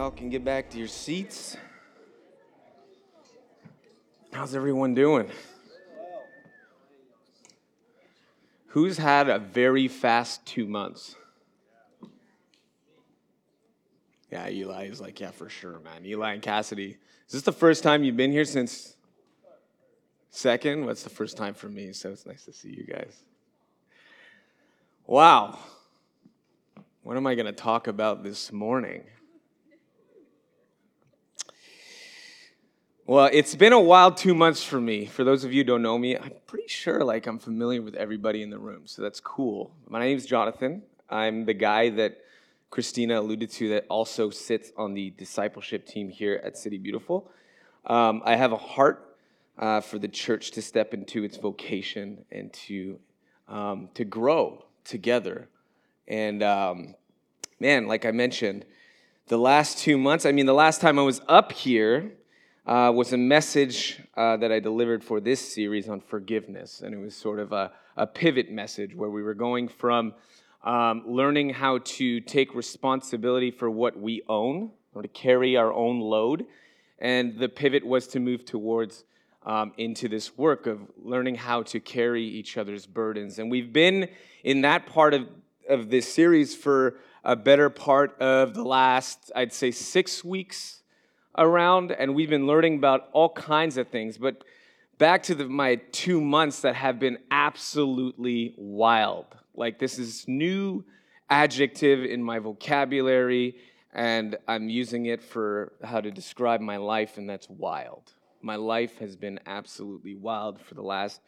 Y'all can get back to your seats. How's everyone doing? Who's had a very fast two months? Yeah, Eli is like, yeah, for sure, man. Eli and Cassidy. Is this the first time you've been here since second? What's the first time for me? So it's nice to see you guys. Wow. What am I going to talk about this morning? Well, it's been a wild two months for me. For those of you who don't know me, I'm pretty sure like I'm familiar with everybody in the room, so that's cool. My name is Jonathan. I'm the guy that Christina alluded to that also sits on the discipleship team here at City Beautiful. Um, I have a heart uh, for the church to step into its vocation and to um, to grow together. And um, man, like I mentioned, the last two months. I mean, the last time I was up here uh, was a message uh, that I delivered for this series on forgiveness. And it was sort of a, a pivot message where we were going from um, learning how to take responsibility for what we own, or to carry our own load. And the pivot was to move towards um, into this work of learning how to carry each other's burdens. And we've been in that part of, of this series for a better part of the last, I'd say, six weeks around, and we've been learning about all kinds of things. But back to the, my two months that have been absolutely wild. Like, this is new adjective in my vocabulary, and I'm using it for how to describe my life, and that's wild. My life has been absolutely wild for the last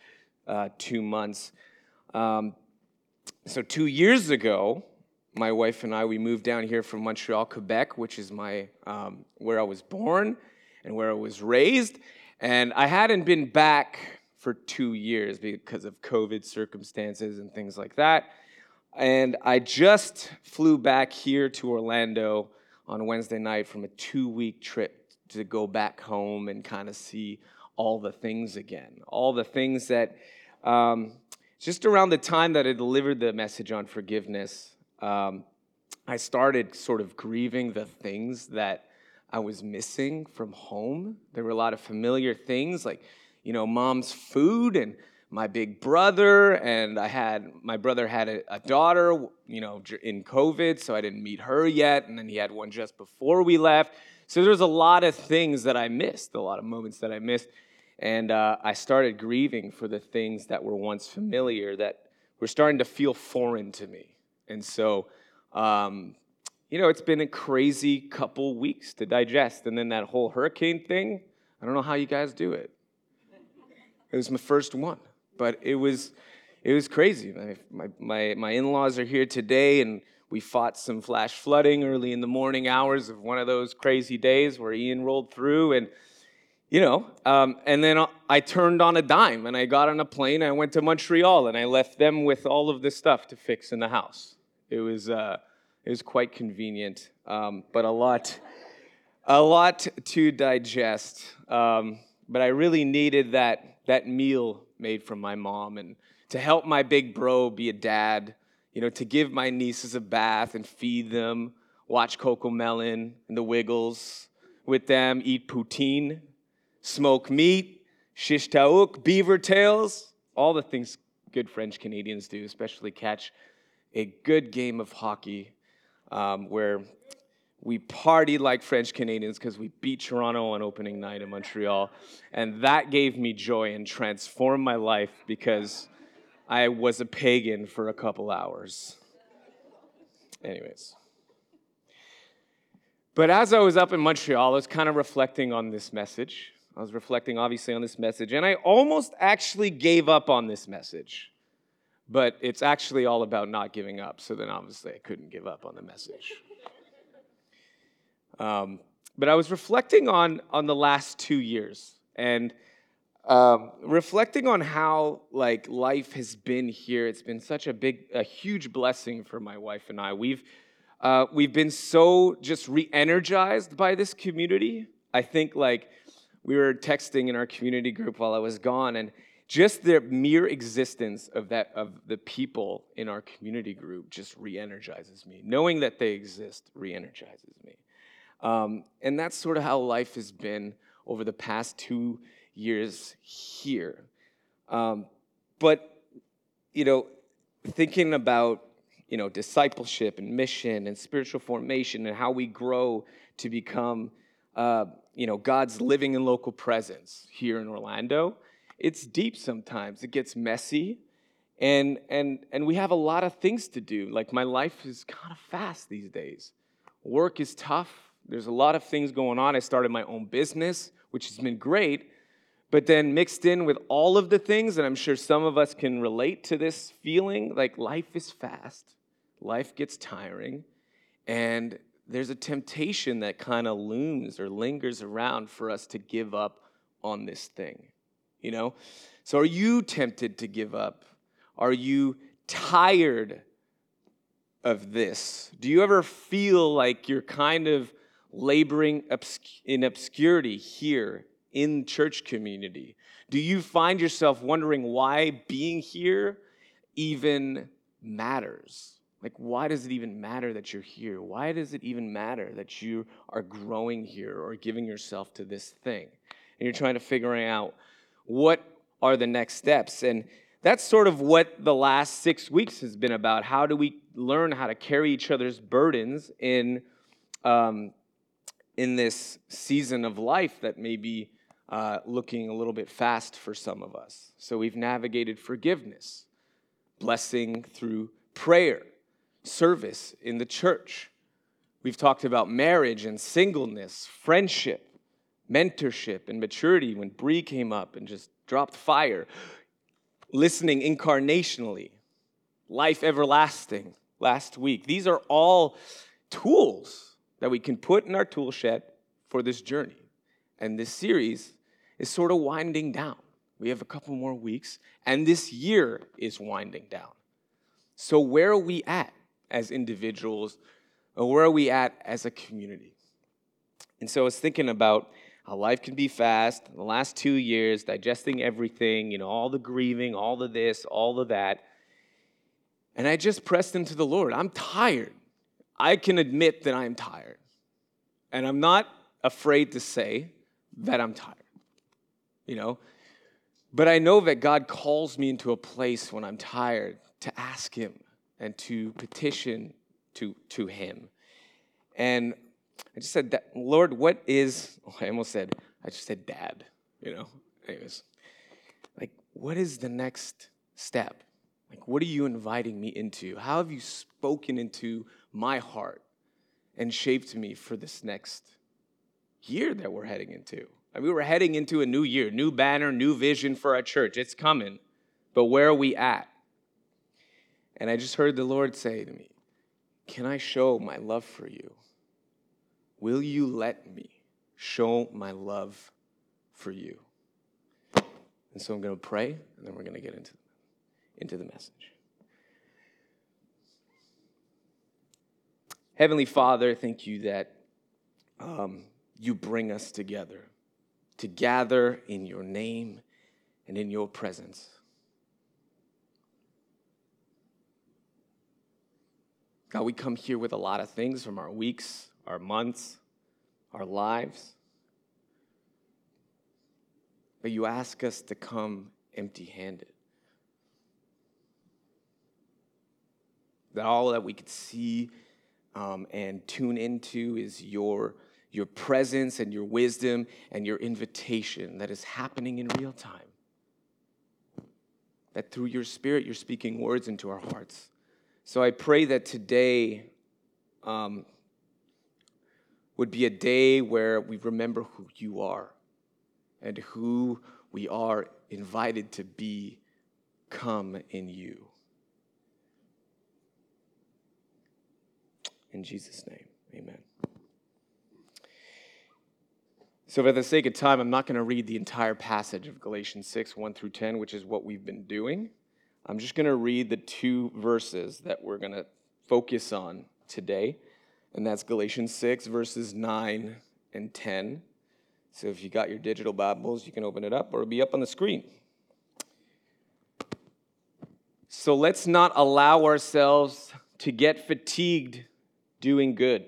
uh, two months. Um, so, two years ago, my wife and I, we moved down here from Montreal, Quebec, which is my um, where I was born and where I was raised. And I hadn't been back for two years because of COVID circumstances and things like that. And I just flew back here to Orlando on Wednesday night from a two week trip to go back home and kind of see all the things again. All the things that, um, just around the time that I delivered the message on forgiveness, um, I started sort of grieving the things that I was missing from home. There were a lot of familiar things like, you know, mom's food and my big brother. And I had, my brother had a, a daughter, you know, in COVID, so I didn't meet her yet. And then he had one just before we left. So there's a lot of things that I missed, a lot of moments that I missed. And uh, I started grieving for the things that were once familiar that were starting to feel foreign to me. And so, um, you know, it's been a crazy couple weeks to digest. And then that whole hurricane thing, I don't know how you guys do it. It was my first one, but it was, it was crazy. My, my, my, in laws are here today, and we fought some flash flooding early in the morning hours of one of those crazy days where Ian rolled through. And you know, um, and then I turned on a dime and I got on a plane. I went to Montreal and I left them with all of this stuff to fix in the house. It was, uh, it was quite convenient, um, but a lot, a lot to digest. Um, but I really needed that, that meal made from my mom and to help my big bro be a dad, you know, to give my nieces a bath and feed them, watch CoComelon and the Wiggles with them, eat poutine smoked meat, shish taouk, beaver tails, all the things good French Canadians do, especially catch a good game of hockey um, where we party like French Canadians because we beat Toronto on opening night in Montreal. And that gave me joy and transformed my life because I was a pagan for a couple hours. Anyways. But as I was up in Montreal, I was kind of reflecting on this message. I was reflecting, obviously, on this message, and I almost actually gave up on this message. But it's actually all about not giving up, so then obviously I couldn't give up on the message. Um, but I was reflecting on, on the last two years and um, reflecting on how like life has been here. It's been such a big, a huge blessing for my wife and I. We've uh, we've been so just re-energized by this community. I think like we were texting in our community group while I was gone, and just the mere existence of that of the people in our community group just re-energizes me. Knowing that they exist re-energizes me. Um, and that's sort of how life has been over the past two years here. Um, but, you know, thinking about, you know, discipleship and mission and spiritual formation and how we grow to become, uh, you know, God's living and local presence here in Orlando, it's deep sometimes. It gets messy. And, and, and we have a lot of things to do. Like my life is kind of fast these days. Work is tough. There's a lot of things going on. I started my own business, which has been great. But then mixed in with all of the things, and I'm sure some of us can relate to this feeling like life is fast, life gets tiring, and there's a temptation that kind of looms or lingers around for us to give up on this thing. You know? So are you tempted to give up? Are you tired of this? Do you ever feel like you're kind of laboring in obscurity here in church community? Do you find yourself wondering why being here even matters? Like, why does it even matter that you're here? Why does it even matter that you are growing here or giving yourself to this thing? And you're trying to figure out what are the next steps. And that's sort of what the last six weeks has been about. How do we learn how to carry each other's burdens in, um, in this season of life that may be uh, looking a little bit fast for some of us. So we've navigated forgiveness, blessing through prayer, service in the church. We've talked about marriage and singleness, friendship, mentorship, and maturity when Bree came up and just dropped fire, listening incarnationally, life everlasting last week. These are all tools that we can put in our tool shed for this journey. And this series is sort of winding down. We have a couple more weeks, and this year is winding down. So, where are we at as individuals, or where are we at as a community? And so, I was thinking about how life can be fast. The last two years, digesting everything, you know, all the grieving, all the this, all of that. And I just pressed into the Lord. I'm tired. I can admit that I'm tired. And I'm not afraid to say that I'm tired, you know? But I know that God calls me into a place when I'm tired to ask Him and to petition to, to Him. And I just said, Lord, what is, oh, I almost said, I just said dad, you know? Anyways, like, what is the next step? Like, what are you inviting me into? How have you spoken into my heart and shaped me for this next year that we're heading into? I mean, we're heading into a new year, new banner, new vision for our church. It's coming. But where are we at? And I just heard the Lord say to me, Can I show my love for you? Will you let me show my love for you? And so I'm going to pray, and then we're going to get into into the message. Heavenly Father, thank you that um, you bring us together to gather in your name and in your presence. God, we come here with a lot of things from our weeks, our months, our lives. But you ask us to come empty handed. that all that we could see um, and tune into is your, your presence and your wisdom and your invitation that is happening in real time. That through your spirit, you're speaking words into our hearts. So I pray that today um, would be a day where we remember who you are and who we are invited to be come in you. In Jesus' name, amen. So, for the sake of time, I'm not going to read the entire passage of Galatians 6, 1 through 10, which is what we've been doing. I'm just going to read the two verses that we're going to focus on today, and that's Galatians 6, verses 9 and 10. So, if you got your digital Bibles, you can open it up or it'll be up on the screen. So, let's not allow ourselves to get fatigued doing good.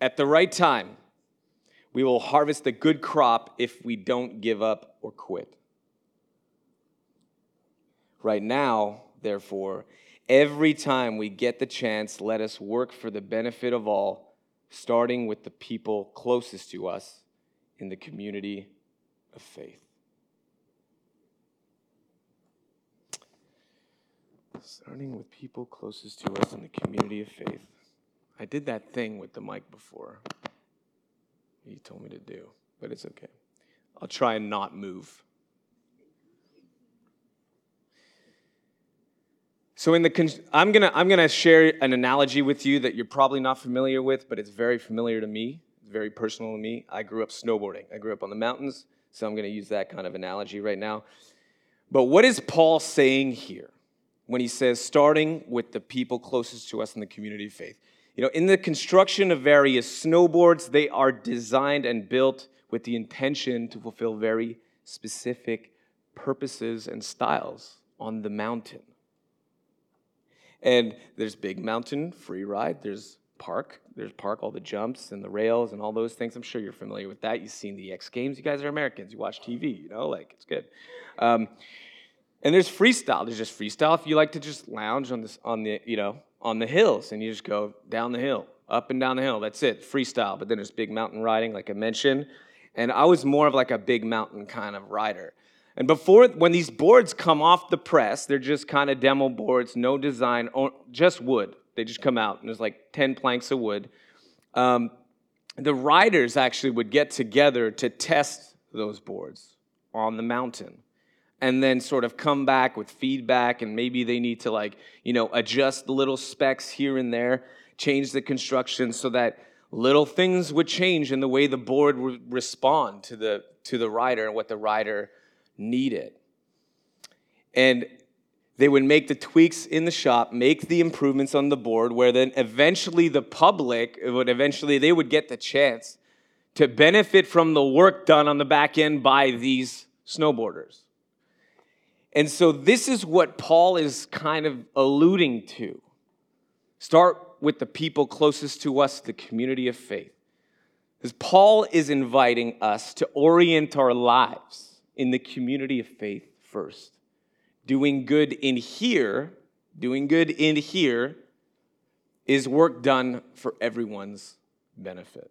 at the right time, we will harvest a good crop if we don't give up or quit. Right now, therefore, every time we get the chance, let us work for the benefit of all, starting with the people closest to us in the community of faith. Starting with people closest to us in the community of faith. I did that thing with the mic before. He told me to do, but it's okay. I'll try and not move. So in the I'm gonna I'm gonna share an analogy with you that you're probably not familiar with, but it's very familiar to me. It's very personal to me. I grew up snowboarding. I grew up on the mountains, so I'm gonna use that kind of analogy right now. But what is Paul saying here when he says starting with the people closest to us in the community of faith? You know, in the construction of various snowboards, they are designed and built with the intention to fulfill very specific purposes and styles on the mountain. And there's Big Mountain Free Ride, there's Park, there's Park, all the jumps and the rails and all those things. I'm sure you're familiar with that. You've seen the X Games. You guys are Americans. You watch TV, you know, like it's good. Um, and there's freestyle. There's just freestyle if you like to just lounge on this on the you know on the hills and you just go down the hill, up and down the hill. That's it, freestyle. But then there's big mountain riding, like I mentioned. And I was more of like a big mountain kind of rider. And before, when these boards come off the press, they're just kind of demo boards, no design, just wood. They just come out, and there's like 10 planks of wood. Um, the riders actually would get together to test those boards on the mountain and then sort of come back with feedback and maybe they need to like you know adjust the little specs here and there change the construction so that little things would change in the way the board would respond to the to the rider and what the rider needed and they would make the tweaks in the shop make the improvements on the board where then eventually the public would eventually they would get the chance to benefit from the work done on the back end by these snowboarders and so this is what Paul is kind of alluding to. Start with the people closest to us, the community of faith. Because Paul is inviting us to orient our lives in the community of faith first. Doing good in here, doing good in here is work done for everyone's benefit.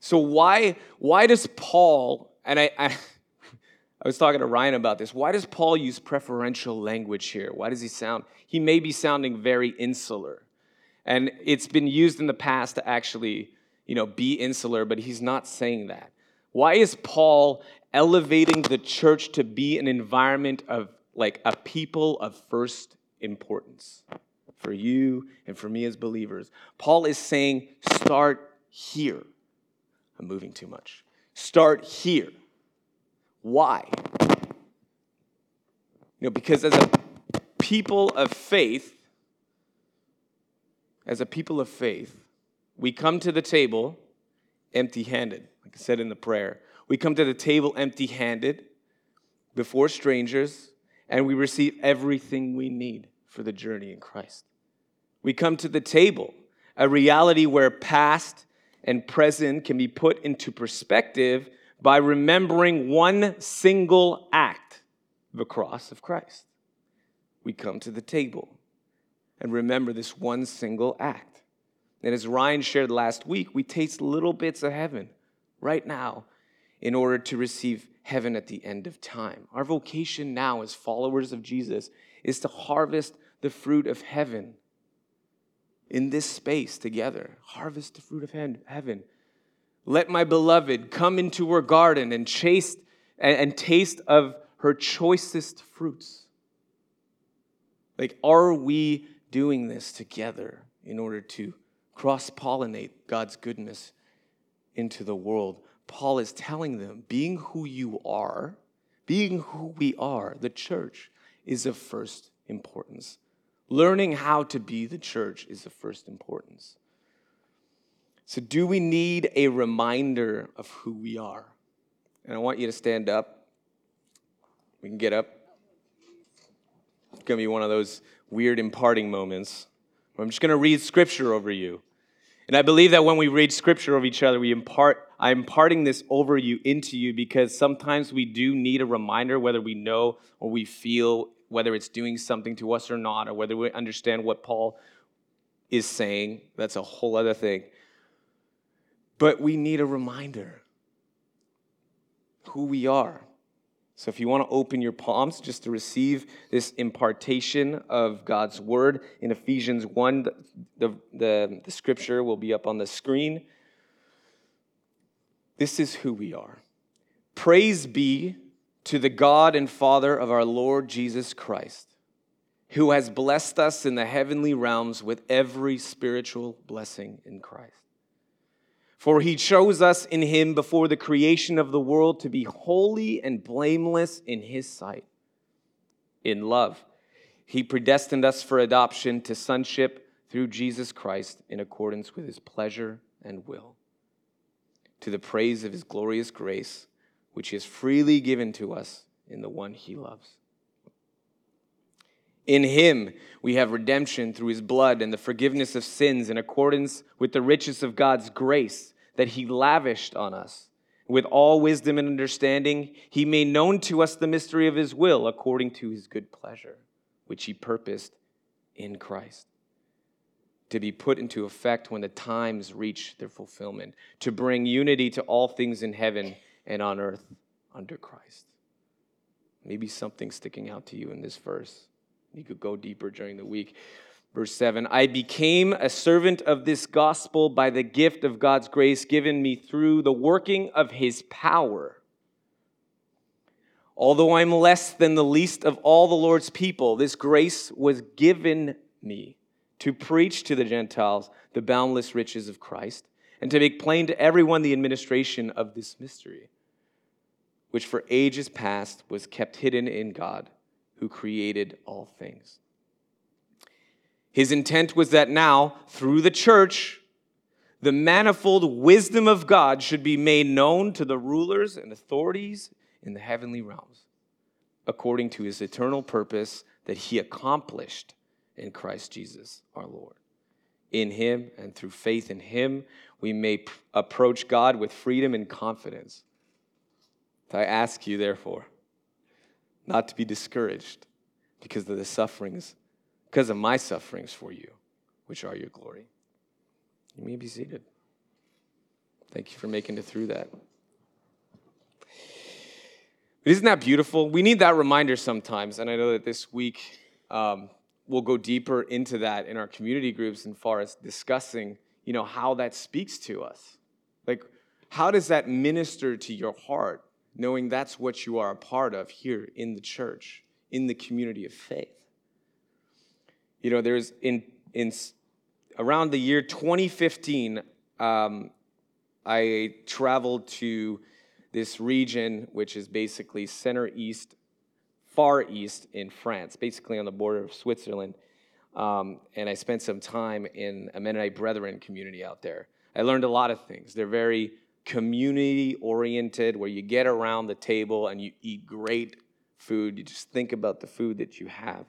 So why why does Paul and I, I I was talking to Ryan about this. Why does Paul use preferential language here? Why does he sound? He may be sounding very insular. And it's been used in the past to actually, you know, be insular, but he's not saying that. Why is Paul elevating the church to be an environment of like a people of first importance for you and for me as believers? Paul is saying, start here. I'm moving too much. Start here. Why? You know, because as a people of faith, as a people of faith, we come to the table empty handed, said in the prayer. We come to the table empty handed before strangers, and we receive everything we need for the journey in Christ. We come to the table, a reality where past and present can be put into perspective by remembering one single act the cross of Christ. We come to the table and remember this one single act. And as Ryan shared last week, we taste little bits of heaven right now in order to receive heaven at the end of time. Our vocation now as followers of Jesus is to harvest the fruit of heaven in this space together. Harvest the fruit of heaven let my beloved come into her garden and chase and, taste of her choicest fruits. Like, are we doing this together in order to cross pollinate God's goodness into the world? Paul is telling them being who you are, being who we are, the church, is of first importance. Learning how to be the church is of first importance. So, do we need a reminder of who we are? And I want you to stand up. We can get up. It's going to be one of those weird imparting moments I'm just going to read scripture over you. And I believe that when we read scripture of each other, we impart, I'm imparting this over you, into you, because sometimes we do need a reminder, whether we know or we feel, whether it's doing something to us or not, or whether we understand what Paul is saying. That's a whole other thing. But we need a reminder who we are. So if you want to open your palms just to receive this impartation of God's word in Ephesians 1, the, the, the, scripture will be up on the screen. This is who we are. Praise be to the God and Father of our Lord Jesus Christ, who has blessed us in the heavenly realms with every spiritual blessing in Christ. For he chose us in him before the creation of the world to be holy and blameless in his sight. In love, he predestined us for adoption to sonship through Jesus Christ in accordance with his pleasure and will, to the praise of his glorious grace, which he has freely given to us in the one he loves. In him we have redemption through his blood and the forgiveness of sins in accordance with the riches of God's grace that he lavished on us. With all wisdom and understanding, he made known to us the mystery of his will according to his good pleasure, which he purposed in Christ. To be put into effect when the times reach their fulfillment, to bring unity to all things in heaven and on earth under Christ. Maybe something sticking out to you in this verse. You could go deeper during the week. Verse 7 I became a servant of this gospel by the gift of God's grace given me through the working of his power. Although I'm less than the least of all the Lord's people, this grace was given me to preach to the Gentiles the boundless riches of Christ and to make plain to everyone the administration of this mystery, which for ages past was kept hidden in God who created all things. His intent was that now, through the church, the manifold wisdom of God should be made known to the rulers and authorities in the heavenly realms, according to his eternal purpose that he accomplished in Christ Jesus our Lord. In him and through faith in him, we may p- approach God with freedom and confidence. I ask you, therefore, not to be discouraged because of the sufferings, because of my sufferings for you, which are your glory. You may be seated. Thank you for making it through that. But isn't that beautiful? We need that reminder sometimes, and I know that this week um, we'll go deeper into that in our community groups and far as discussing, you know, how that speaks to us. Like, how does that minister to your heart? Knowing that's what you are a part of here in the church, in the community of faith. You know, there's in, in around the year 2015, um, I traveled to this region, which is basically center east, far east in France, basically on the border of Switzerland. Um, and I spent some time in a Mennonite Brethren community out there. I learned a lot of things. They're very community oriented, where you get around the table and you eat great food. You just think about the food that you have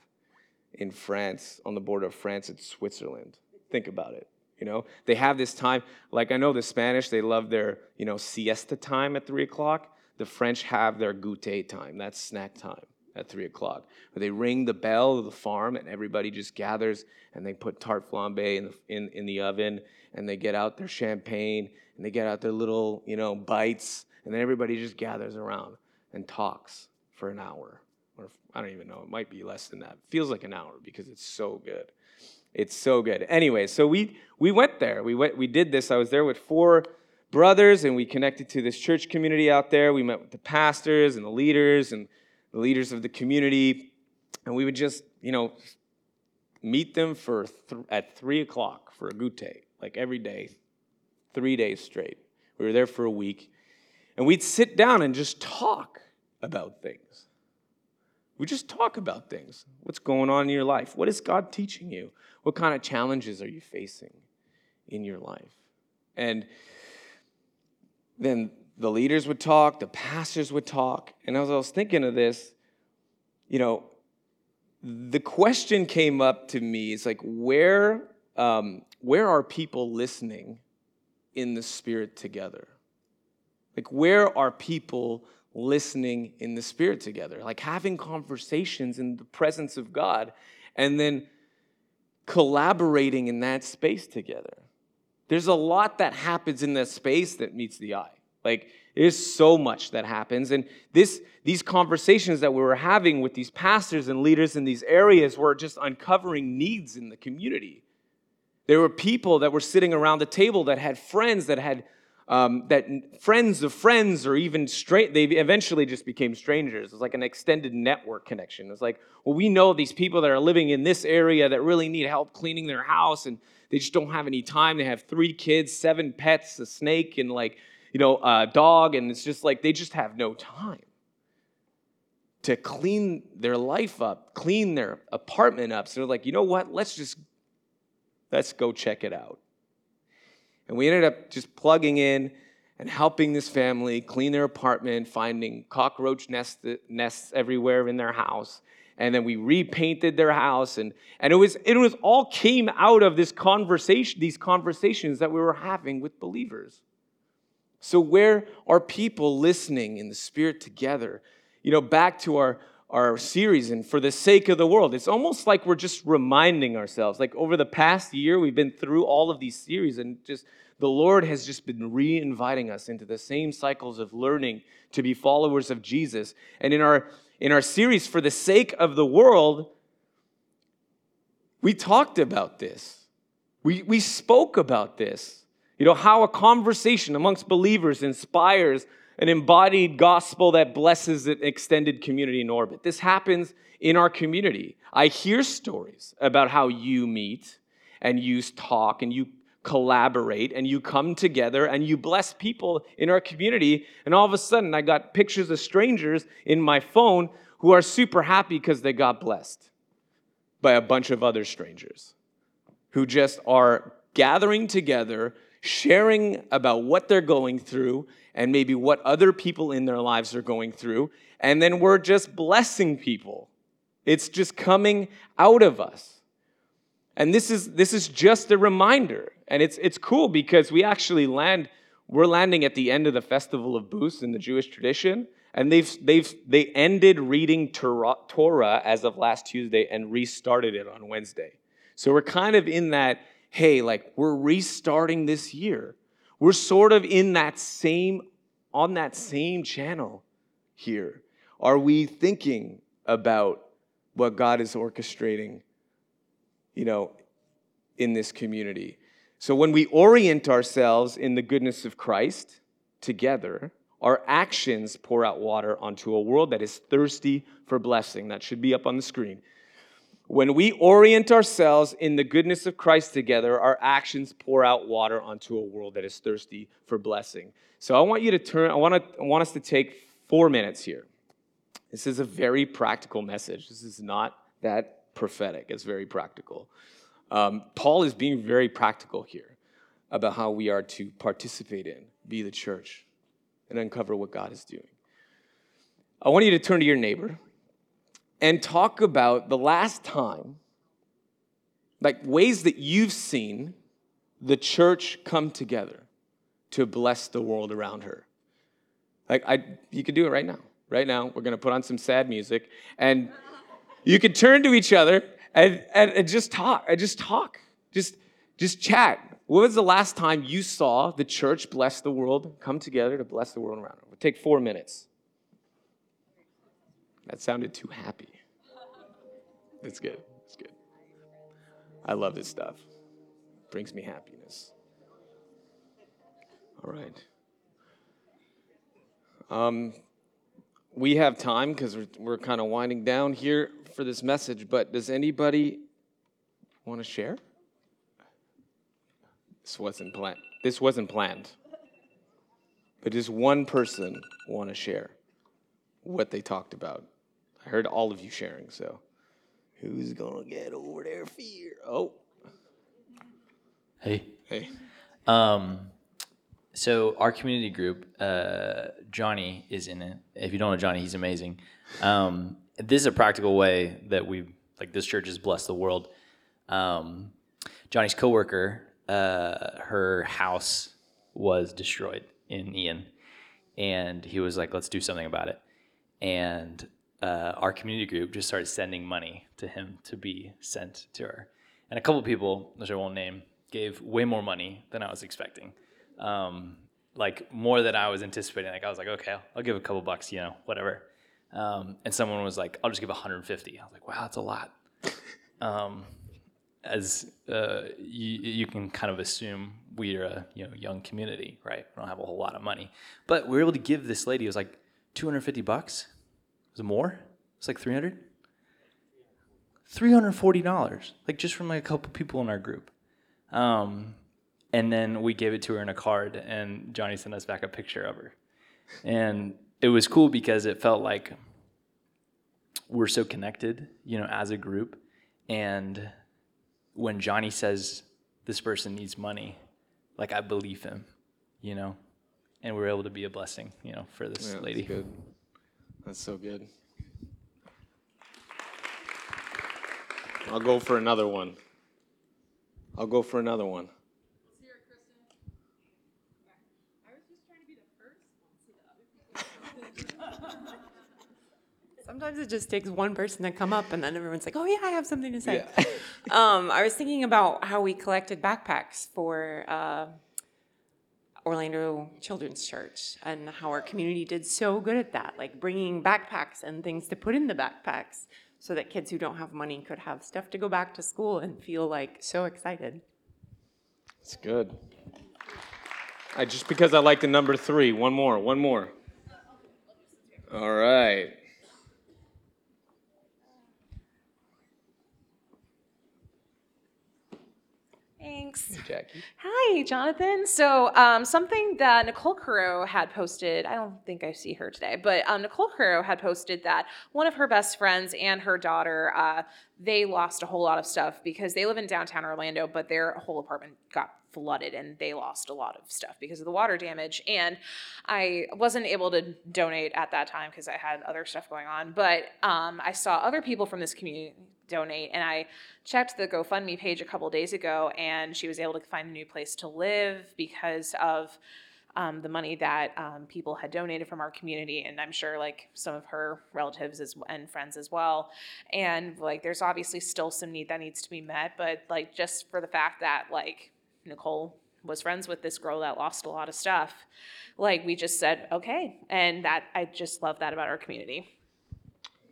in France, on the border of France and Switzerland. Think about it. You know, they have this time, like I know the Spanish, they love their, you know, siesta time at three o'clock. The French have their goûter time, that's snack time at three o'clock. Where they ring the bell of the farm and everybody just gathers and they put tarte flambée in the, in, in the oven and they get out their champagne and they get out their little, you know, bites, and then everybody just gathers around and talks for an hour. Or I don't even know, it might be less than that. It feels like an hour because it's so good. It's so good. Anyway, so we we went there. We went we did this. I was there with four brothers and we connected to this church community out there. We met with the pastors and the leaders and the leaders of the community. And we would just, you know, meet them for th- at three o'clock for a goûter, like every day, three days straight. We were there for a week. And we'd sit down and just talk about things. We just talk about things. What's going on in your life? What is God teaching you? What kind of challenges are you facing in your life? And then the leaders would talk, the pastors would talk. And as I was thinking of this, you know, the question came up to me is like, where um, where are people listening in the Spirit together? Like, where are people listening in the Spirit together? Like, having conversations in the presence of God and then collaborating in that space together. There's a lot that happens in that space that meets the eye. Like, there's so much that happens. And this, these conversations that we were having with these pastors and leaders in these areas were just uncovering needs in the community. There were people that were sitting around the table that had friends that had um, that friends of friends or even straight they eventually just became strangers. It was like an extended network connection. It was like, well, we know these people that are living in this area that really need help cleaning their house and they just don't have any time. They have three kids, seven pets, a snake, and like, you know, a dog, and it's just like they just have no time to clean their life up, clean their apartment up. So they're like, you know what? Let's just Let's go check it out. And we ended up just plugging in and helping this family clean their apartment, finding cockroach nest, nests everywhere in their house. And then we repainted their house. And, and it, was, it was all came out of this conversation, these conversations that we were having with believers. So, where are people listening in the Spirit together? You know, back to our, our series and for the sake of the world. It's almost like we're just reminding ourselves. Like over the past year, we've been through all of these series and just the Lord has just been re inviting us into the same cycles of learning to be followers of Jesus. And in our, in our series, For the Sake of the World, we talked about this. We, we spoke about this. You know, how a conversation amongst believers inspires an embodied gospel that blesses an extended community in orbit. This happens in our community. I hear stories about how you meet and you talk and you collaborate and you come together and you bless people in our community. And all of a sudden, I got pictures of strangers in my phone who are super happy because they got blessed by a bunch of other strangers who just are gathering together, sharing about what they're going through, and maybe what other people in their lives are going through. And then we're just blessing people. It's just coming out of us. And this is, this is just a reminder. And it's, it's cool because we actually land, we're landing at the end of the Festival of Booths in the Jewish tradition. And they've, they've, they ended reading Torah as of last Tuesday and restarted it on Wednesday. So we're kind of in that, hey, like we're restarting this year we're sort of in that same, on that same channel here. Are we thinking about what God is orchestrating, you know, in this community? So when we orient ourselves in the goodness of Christ together, our actions pour out water onto a world that is thirsty for blessing. That should be up on the screen. When we orient ourselves in the goodness of Christ together, our actions pour out water onto a world that is thirsty for blessing. So I want you to turn, I want, to, I want us to take four minutes here. This is a very practical message. This is not that prophetic, it's very practical. Um, Paul is being very practical here about how we are to participate in, be the church, and uncover what God is doing. I want you to turn to your neighbor and talk about the last time, like ways that you've seen the church come together to bless the world around her. Like I you could do it right now. Right now, we're gonna put on some sad music and you could turn to each other and, and, and just talk. And just talk. Just just chat. When was the last time you saw the church bless the world, come together to bless the world around her? We'll take four minutes. That sounded too happy. It's good. It's good. I love this stuff. It brings me happiness. All right. Um, we have time because we're, we're kind of winding down here for this message, but does anybody want to share? This wasn't planned. This wasn't planned. But does one person want to share what they talked about? I heard all of you sharing, so who's gonna get over their fear? Oh, hey, hey. Um, so our community group, uh, Johnny is in it. If you don't know Johnny, he's amazing. Um, this is a practical way that we like this church has blessed the world. Um, Johnny's coworker, uh, her house was destroyed in Ian, and he was like, "Let's do something about it." And uh, our community group just started sending money to him to be sent to her. And a couple people, which I won't name, gave way more money than I was expecting. Um, like more than I was anticipating. Like I was like, okay, I'll, I'll give a couple bucks, you know, whatever. Um, and someone was like, I'll just give 150. I was like, wow, that's a lot. Um, as uh, you, you can kind of assume we're a you know young community, right? We don't have a whole lot of money, but we were able to give this lady. It was like 250 bucks. Was it more? It's like 300. 340 dollars, like just from like a couple people in our group. Um, and then we gave it to her in a card, and Johnny sent us back a picture of her, and it was cool because it felt like we're so connected, you know, as a group, and when Johnny says this person needs money, like I believe him, you know, and we are able to be a blessing, you know, for this Yeah, lady. That's so good. I'll go for another one. I'll go for another one. Sometimes it just takes one person to come up, and then everyone's like, "Oh yeah, I have something to say." Yeah. um, I was thinking about how we collected backpacks for uh, Orlando Children's Church, and how our community did so good at that, like bringing backpacks and things to put in the backpacks, so that kids who don't have money could have stuff to go back to school and feel like so excited. It's good. I just because I like the number three. One more. One more. All right. Thanks. Jackie. Hi, Jonathan. So, um, something that Nicole Caro had posted, I don't think I see her today, but um, Nicole Caro had posted that one of her best friends and her daughter, uh, they lost a whole lot of stuff because they live in downtown Orlando, but their whole apartment got flooded and they lost a lot of stuff because of the water damage. And I wasn't able to donate at that time because I had other stuff going on, but um, I saw other people from this community donate and I checked the GoFundMe page a couple days ago and she was able to find a new place to live because of um, the money that um, people had donated from our community and i'm sure like some of her relatives as, and friends as well and like there's obviously still some need that needs to be met but like just for the fact that like nicole was friends with this girl that lost a lot of stuff like we just said okay and that i just love that about our community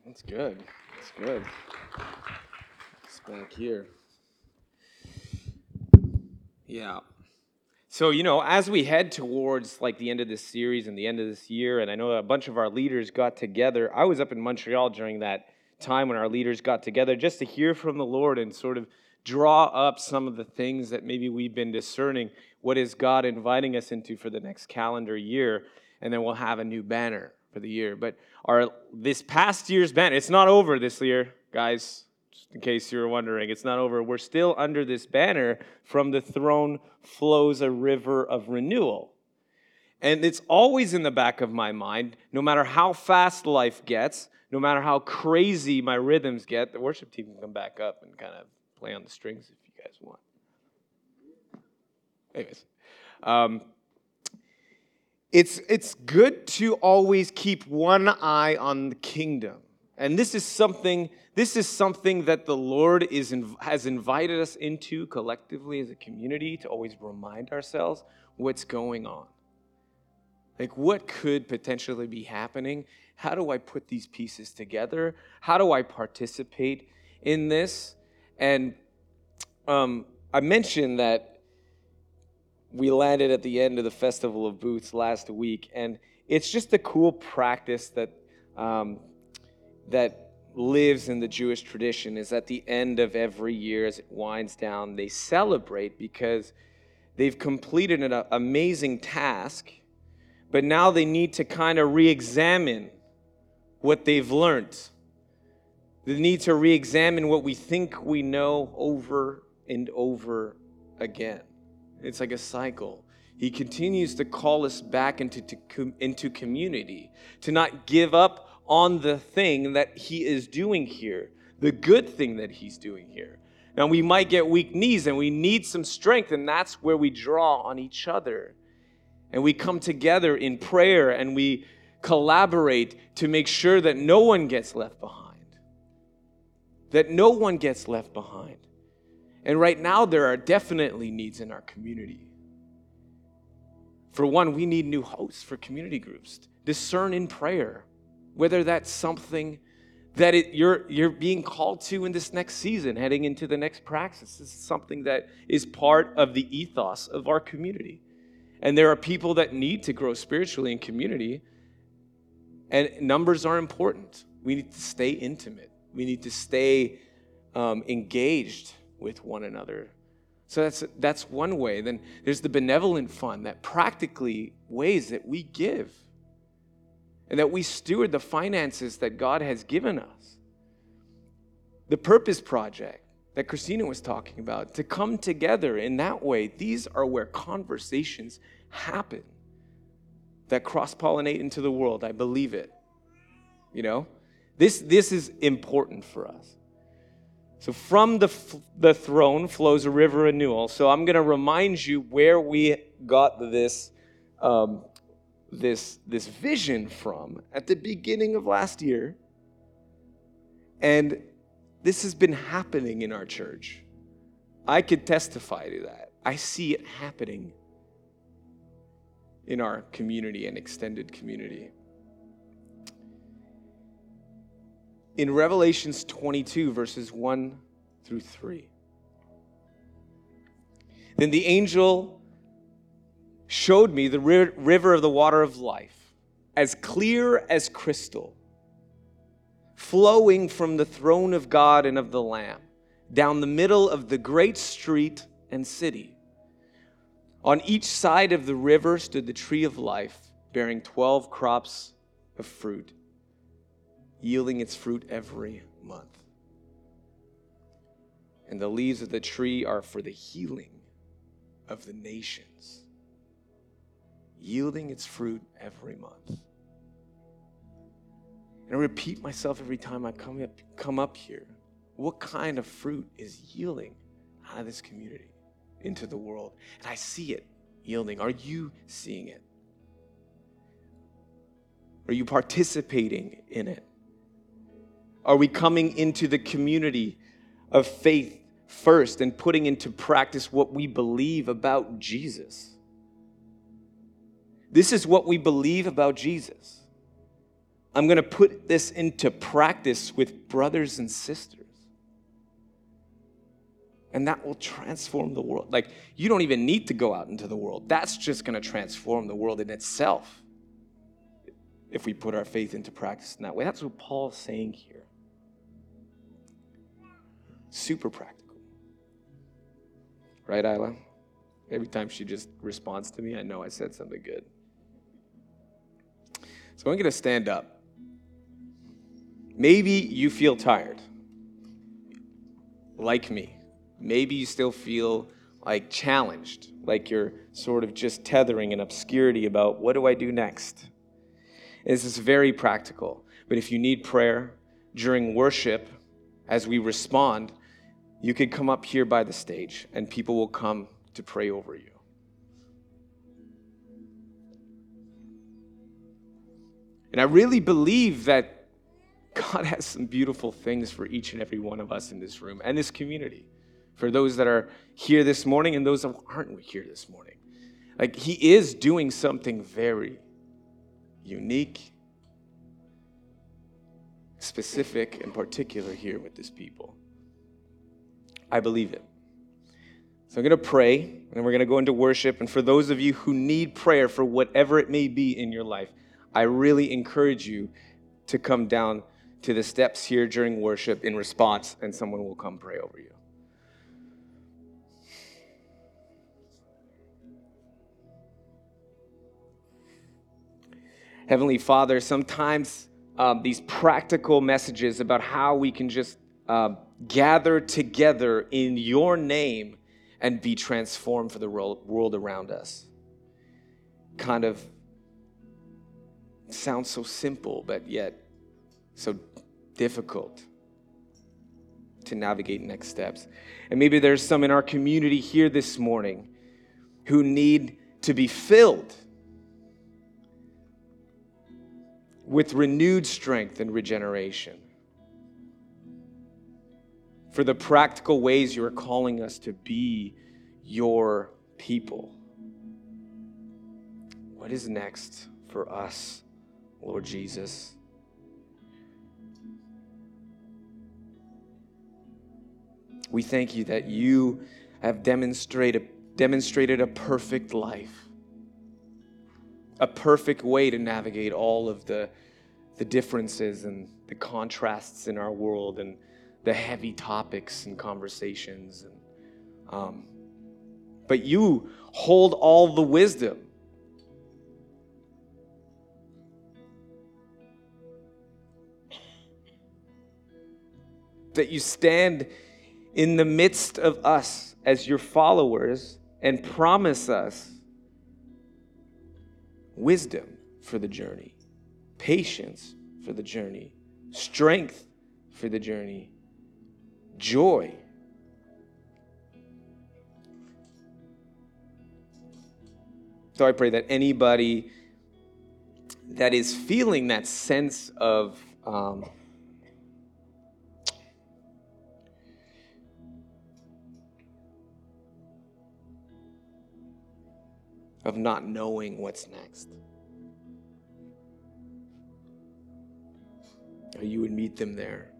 That's good. That's good. It's back here. Yeah. So, you know, as we head towards like the end of this series and the end of this year, and I know a bunch of our leaders got together. I was up in Montreal during that time when our leaders got together just to hear from the Lord and sort of draw up some of the things that maybe we've been discerning. What is God inviting us into for the next calendar year? And then we'll have a new banner for the year. But our this past year's banner, it's not over this year, guys. Just in case you were wondering, it's not over. We're still under this banner from the throne flows a river of renewal. And it's always in the back of my mind, no matter how fast life gets, no matter how crazy my rhythms get, the worship team can come back up and kind of play on the strings if you guys want. Anyways, um, it's, it's good to always keep one eye on the kingdom. And this is something, this is something that the Lord is, has invited us into collectively as a community to always remind ourselves what's going on. Like, what could potentially be happening? How do I put these pieces together? How do I participate in this? And um, I mentioned that we landed at the end of the Festival of Booths last week, and it's just a cool practice that um, that lives in the Jewish tradition. Is at the end of every year, as it winds down, they celebrate because they've completed an amazing task, but now they need to kind of re-examine what they've learned. They need to re-examine what we think we know over and over again. It's like a cycle. He continues to call us back into, to, into community, to not give up on the thing that He is doing here, the good thing that He's doing here. Now, we might get weak knees and we need some strength, and that's where we draw on each other. And we come together in prayer and we collaborate to make sure that no one gets left behind. That no one gets left behind. And right now, there are definitely needs in our community. For one, we need new hosts for community groups. Discern in prayer whether that's something that it, you're, you're being called to in this next season, heading into the next praxis. This is something that is part of the ethos of our community. And there are people that need to grow spiritually in community, and numbers are important. We need to stay intimate, we need to stay um, engaged with one another. So that's, that's one way. Then there's the benevolent fund that practically ways that we give and that we steward the finances that God has given us. The Purpose Project that Christina was talking about, to come together in that way, these are where conversations happen that cross pollinate into the world. I believe it. You know? This, this is important for us. So, from the, the throne flows a river renewal. So, I'm going to remind you where we got this um, this, this vision from at the beginning of last year. And this has been happening in our church. I could testify to that. I see it happening in our community and extended community. In Revelations 22, verses 1 through 3. Then the angel showed me the river of the water of life, as clear as crystal, flowing from the throne of God and of the Lamb, down the middle of the great street and city. On each side of the river stood the tree of life, bearing 12 crops of fruit, yielding its fruit every month. And the leaves of the tree are for the healing of the nations yielding its fruit every month. And I repeat myself every time I come up, come up here. What kind of fruit is yielding out of this community into the world? And I see it yielding. Are you seeing it? Are you participating in it? Are we coming into the community of faith first and putting into practice what we believe about Jesus? This is what we believe about Jesus. I'm going to put this into practice with brothers and sisters. And that will transform the world. Like, you don't even need to go out into the world. That's just going to transform the world in itself if we put our faith into practice in that way. That's what Paul's saying here. Super practical. Right, Isla? Every time she just responds to me, I know I said something good. So I'm going to stand up. Maybe you feel tired, like me. Maybe you still feel like challenged, like you're sort of just tethering in obscurity about what do I do next? This is very practical. But if you need prayer during worship, as we respond, you could come up here by the stage and people will come to pray over you. And I really believe that God has some beautiful things for each and every one of us in this room and this community. For those that are here this morning and those that aren't here this morning. Like, He is doing something very unique, specific, and particular here with this people. I believe it. So I'm going to pray and we're going to go into worship. And for those of you who need prayer for whatever it may be in your life, I really encourage you to come down to the steps here during worship in response, and someone will come pray over you. Heavenly Father, sometimes um, these practical messages about how we can just uh, gather together in your name and be transformed for the world around us kind of sounds so simple, but yet so difficult. to navigate next steps. And maybe there's some in our community here this morning who need to be filled with renewed strength and regeneration. For the practical ways you are calling us to be your people. What is next for us, Lord Jesus? We thank you that you have demonstrated, demonstrated a perfect life, a perfect way to navigate all of the, the differences and the contrasts in our world and the heavy topics and conversations. And, um, but you hold all the wisdom. That you stand in the midst of us as your followers and promise us wisdom for the journey, patience for the journey, strength for the journey, joy. So I pray that anybody that is feeling that sense of um, of not knowing what's next. You would meet them there.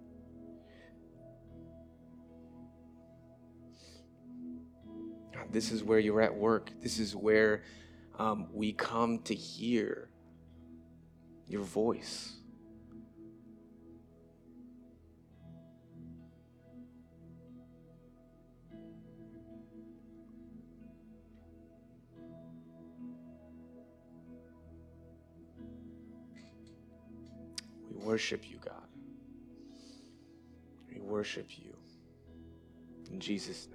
This is where you're at work. This is where um, we come to hear your voice. We worship you, God. We worship you. In Jesus' name.